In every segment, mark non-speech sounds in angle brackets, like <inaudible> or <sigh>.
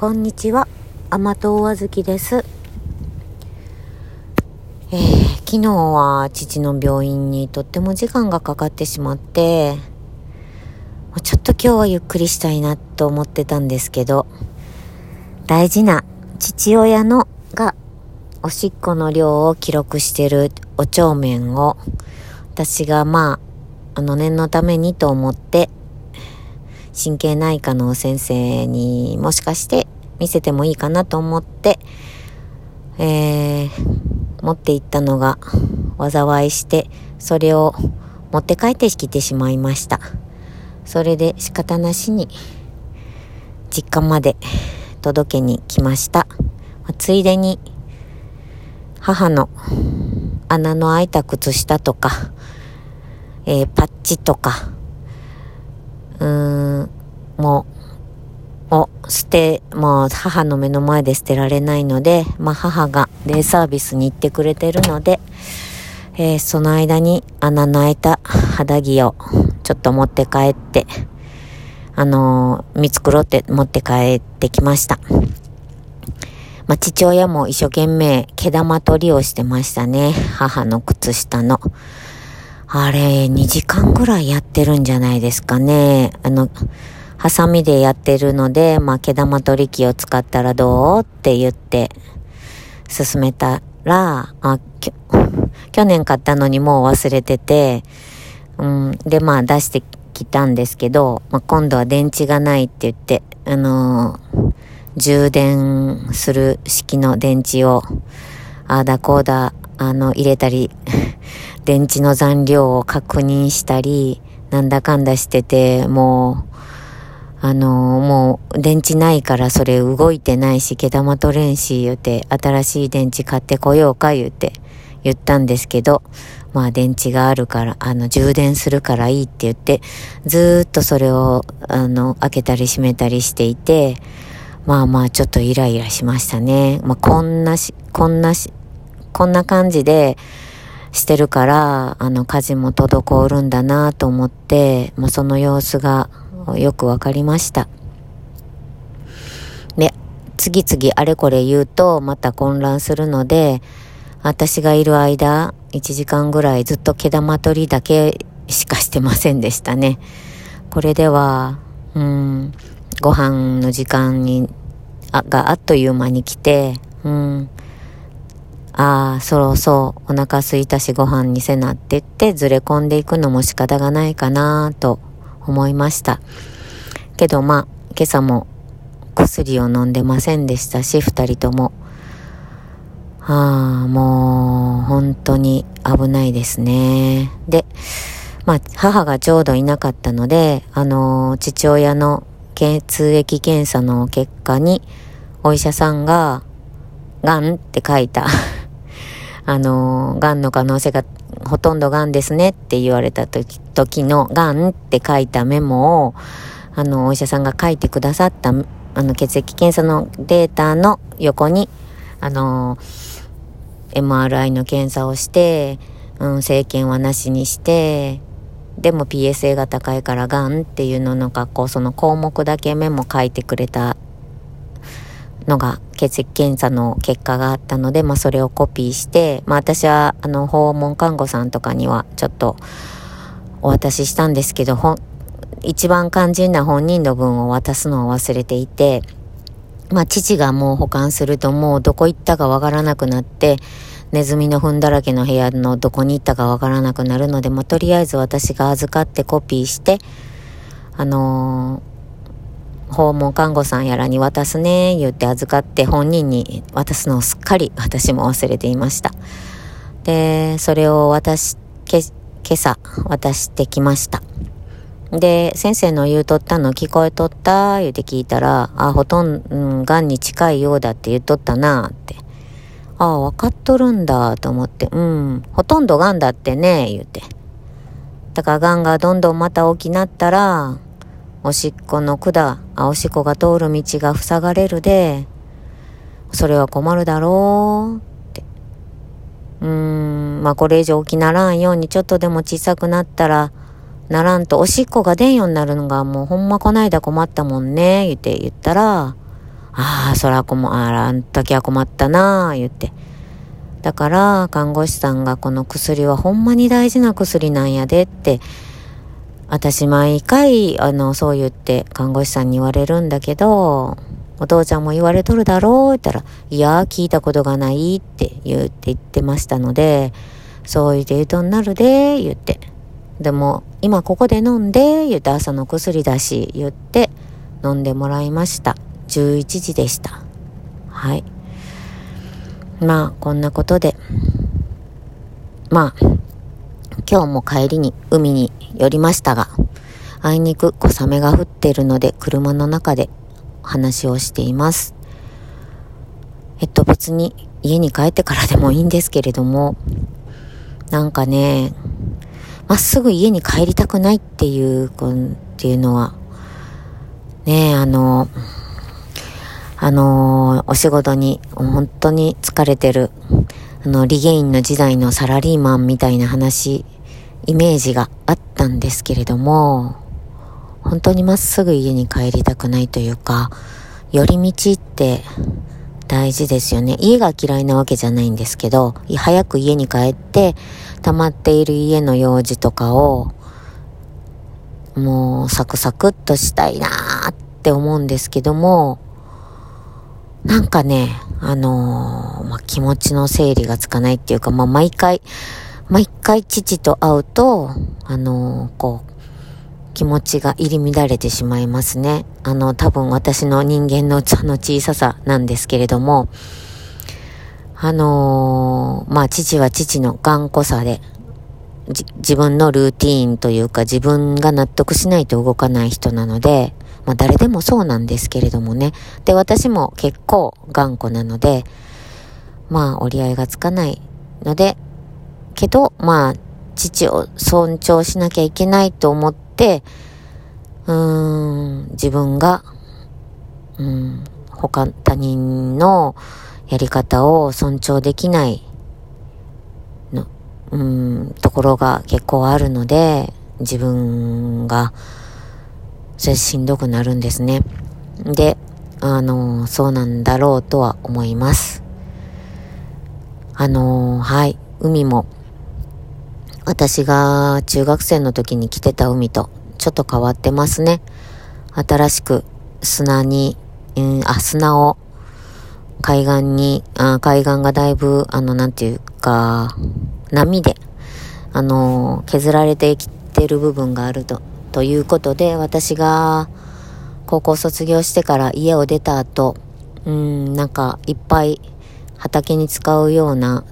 こんにちは。甘党あずきです。えー、昨日は父の病院にとっても時間がかかってしまってちょっと今日はゆっくりしたいなと思ってたんですけど大事な父親のがおしっこの量を記録してるお帳面を私がまああの念のためにと思って神経内科の先生にもしかして見せてもいいかなと思って、えー、持って行ったのが災いして、それを持って帰ってきてしまいました。それで仕方なしに実家まで届けに来ました。ついでに母の穴の開いた靴下とか、えー、パッチとか、うーん、もう、を捨て、もう母の目の前で捨てられないので、まあ母がデイサービスに行ってくれてるので、えー、その間に穴の開いた肌着をちょっと持って帰って、あのー、見繕って持って帰ってきました。まあ、父親も一生懸命毛玉取りをしてましたね。母の靴下の。あれ、2時間ぐらいやってるんじゃないですかね。あの、ハサミでやってるので、まあ、毛玉取り機を使ったらどうって言って進めたら、あ、去年買ったのにもう忘れてて、うん、で、まあ出してきたんですけど、まあ、今度は電池がないって言って、あのー、充電する式の電池を、ああだこうだ、あの、入れたり <laughs> 電池の残量を確認したり、なんだかんだしてて、もう、あのもう電池ないからそれ動いてないし、毛玉取れんし、言うて、新しい電池買ってこようか、言うて、言ったんですけど、まあ電池があるから、あの、充電するからいいって言って、ずっとそれを、あの、開けたり閉めたりしていて、まあまあちょっとイライラしましたね。まあこんなし、こんなし、こんな感じで、してるから、あの、家事も滞るんだなと思って、まあ、その様子がよくわかりました。で、次々あれこれ言うと、また混乱するので、私がいる間、1時間ぐらいずっと毛玉取りだけしかしてませんでしたね。これでは、うん、ご飯の時間に、あ、があっという間に来て、うん、ああ、そろそろお腹すいたしご飯にせなってってずれ込んでいくのも仕方がないかなと思いました。けどまあ、今朝も薬を飲んでませんでしたし、二人とも。ああ、もう本当に危ないですね。で、まあ、母がちょうどいなかったので、あの、父親の血液検査の結果に、お医者さんが、がんって書いた <laughs> あの、がんの可能性がほとんどがんですねって言われた時時のがんって書いたメモを、あの、お医者さんが書いてくださった、あの、血液検査のデータの横に、あの、MRI の検査をして、うん、生検はなしにして、でも PSA が高いからがんっていうのの学校、その項目だけメモ書いてくれたのが血液検査の結果があったので、まあそれをコピーして、まあ私はあの訪問看護さんとかにはちょっとお渡ししたんですけど、ほん、一番肝心な本人の分を渡すのを忘れていて、まあ父がもう保管するともうどこ行ったかわからなくなって、ネズミの糞だらけの部屋のどこに行ったかわからなくなるので、まあとりあえず私が預かってコピーして、あのー訪問看護さんやらに渡すね、言って預かって本人に渡すのをすっかり私も忘れていました。で、それを私、け、今朝渡してきました。で、先生の言うとったの聞こえとった？言うて聞いたら、あ、ほとんど、うん、癌に近いようだって言っとったなって。ああ、わかっとるんだと思って、うん、ほとんど癌だってね、言うて。だから癌がどんどんまた大きなったら、おしっこの管、あ、おしっこが通る道が塞がれるで、それは困るだろうって。うーん、まあこれ以上大きならんようにちょっとでも小さくなったら、ならんとおしっこが出んようになるのがもうほんまこないだ困ったもんね、言って言ったら、ああ、そら困、あら、あん時は困ったな、言って。だから、看護師さんがこの薬はほんまに大事な薬なんやでって、私毎回、あの、そう言って看護師さんに言われるんだけど、お父ちゃんも言われとるだろうって言ったら、いや、聞いたことがないって言って言ってましたので、そう言って言うとになるで、言って。でも、今ここで飲んで、言って朝の薬だし、言って飲んでもらいました。11時でした。はい。まあ、こんなことで、まあ、今日も帰りに海に寄りましたが、あいにく小雨が降っているので車の中で話をしています。えっと別に家に帰ってからでもいいんですけれども、なんかね、まっすぐ家に帰りたくないっていう、っていうのは、ねえあの、あのお仕事に本当に疲れてる、あの、リゲインの時代のサラリーマンみたいな話、イメージがあったんですけれども、本当にまっすぐ家に帰りたくないというか、寄り道って大事ですよね。家が嫌いなわけじゃないんですけど、早く家に帰って、溜まっている家の用事とかを、もうサクサクっとしたいなーって思うんですけども、なんかね、あのー、まあ、気持ちの整理がつかないっていうか、まあ、毎回、毎回父と会うと、あのー、こう、気持ちが入り乱れてしまいますね。あの、多分私の人間の器の小ささなんですけれども、あのー、まあ、父は父の頑固さで、自分のルーティーンというか自分が納得しないと動かない人なので、まあ誰でもそうなんですけれどもね。で、私も結構頑固なので、まあ折り合いがつかないので、けど、まあ父を尊重しなきゃいけないと思って、うーん、自分が、うん、他、他人のやり方を尊重できないの、うん、ところが結構あるので、自分が、それしんどくなるんですね。で、あの、そうなんだろうとは思います。あの、はい、海も、私が中学生の時に来てた海とちょっと変わってますね。新しく砂に、うん、あ、砂を海岸に、あ海岸がだいぶ、あの、なんていうか、波で、あの、削られてきてる部分があると、ということで、私が高校卒業してから家を出た後、うん、なんかいっぱい畑に使うような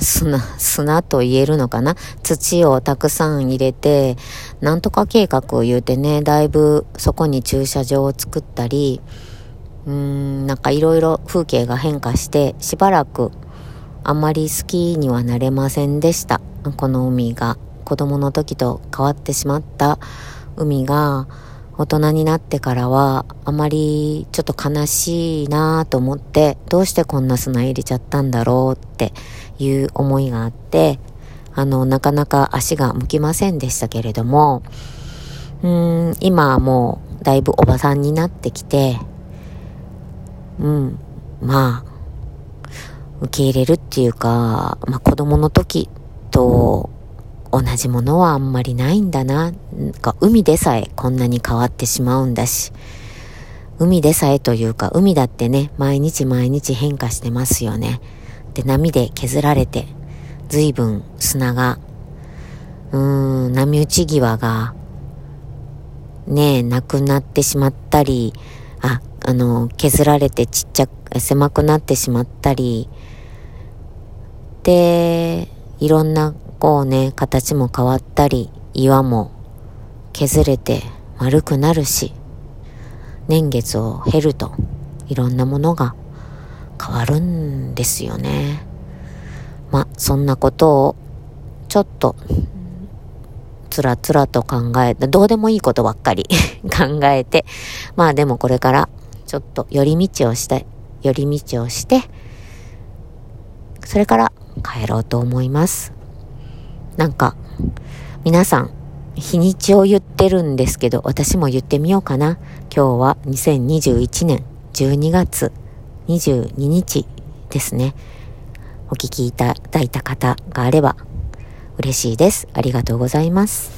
砂、砂と言えるのかな？土をたくさん入れて、なんとか計画を言うてね、だいぶそこに駐車場を作ったり、うーん、なんかいろいろ風景が変化して、しばらくあまり好きにはなれませんでした。この海が。子供の時と変わってしまった海が、大人になってからは、あまりちょっと悲しいなと思って、どうしてこんな砂入れちゃったんだろうっていう思いがあって、あの、なかなか足が向きませんでしたけれども、うん、今はもうだいぶおばさんになってきて、うん、まあ、受け入れるっていうか、まあ子供の時と同じものはあんまりないんだな。なんか海でさえこんなに変わってしまうんだし。海でさえというか、海だってね、毎日毎日変化してますよね。で、波で削られて、随分砂が、うーん、波打ち際が、ねえなくなってしまったり、あ、あの、削られてちっちゃく、狭くなってしまったり、で、いろんな、こうね、形も変わったり、岩も削れて丸くなるし、年月を経ると、いろんなものが変わるんですよね。まそんなことを、ちょっと、つらつらと考えて、どうでもいいことばっかり <laughs> 考えて、まあでもこれからちょっと寄り道をして、寄り道をして、それから帰ろうと思います。なんか、皆さん、日にちを言ってるんですけど、私も言ってみようかな。今日は2021年12月22日ですね。お聞きいただいた方があれば嬉しいです。ありがとうございます。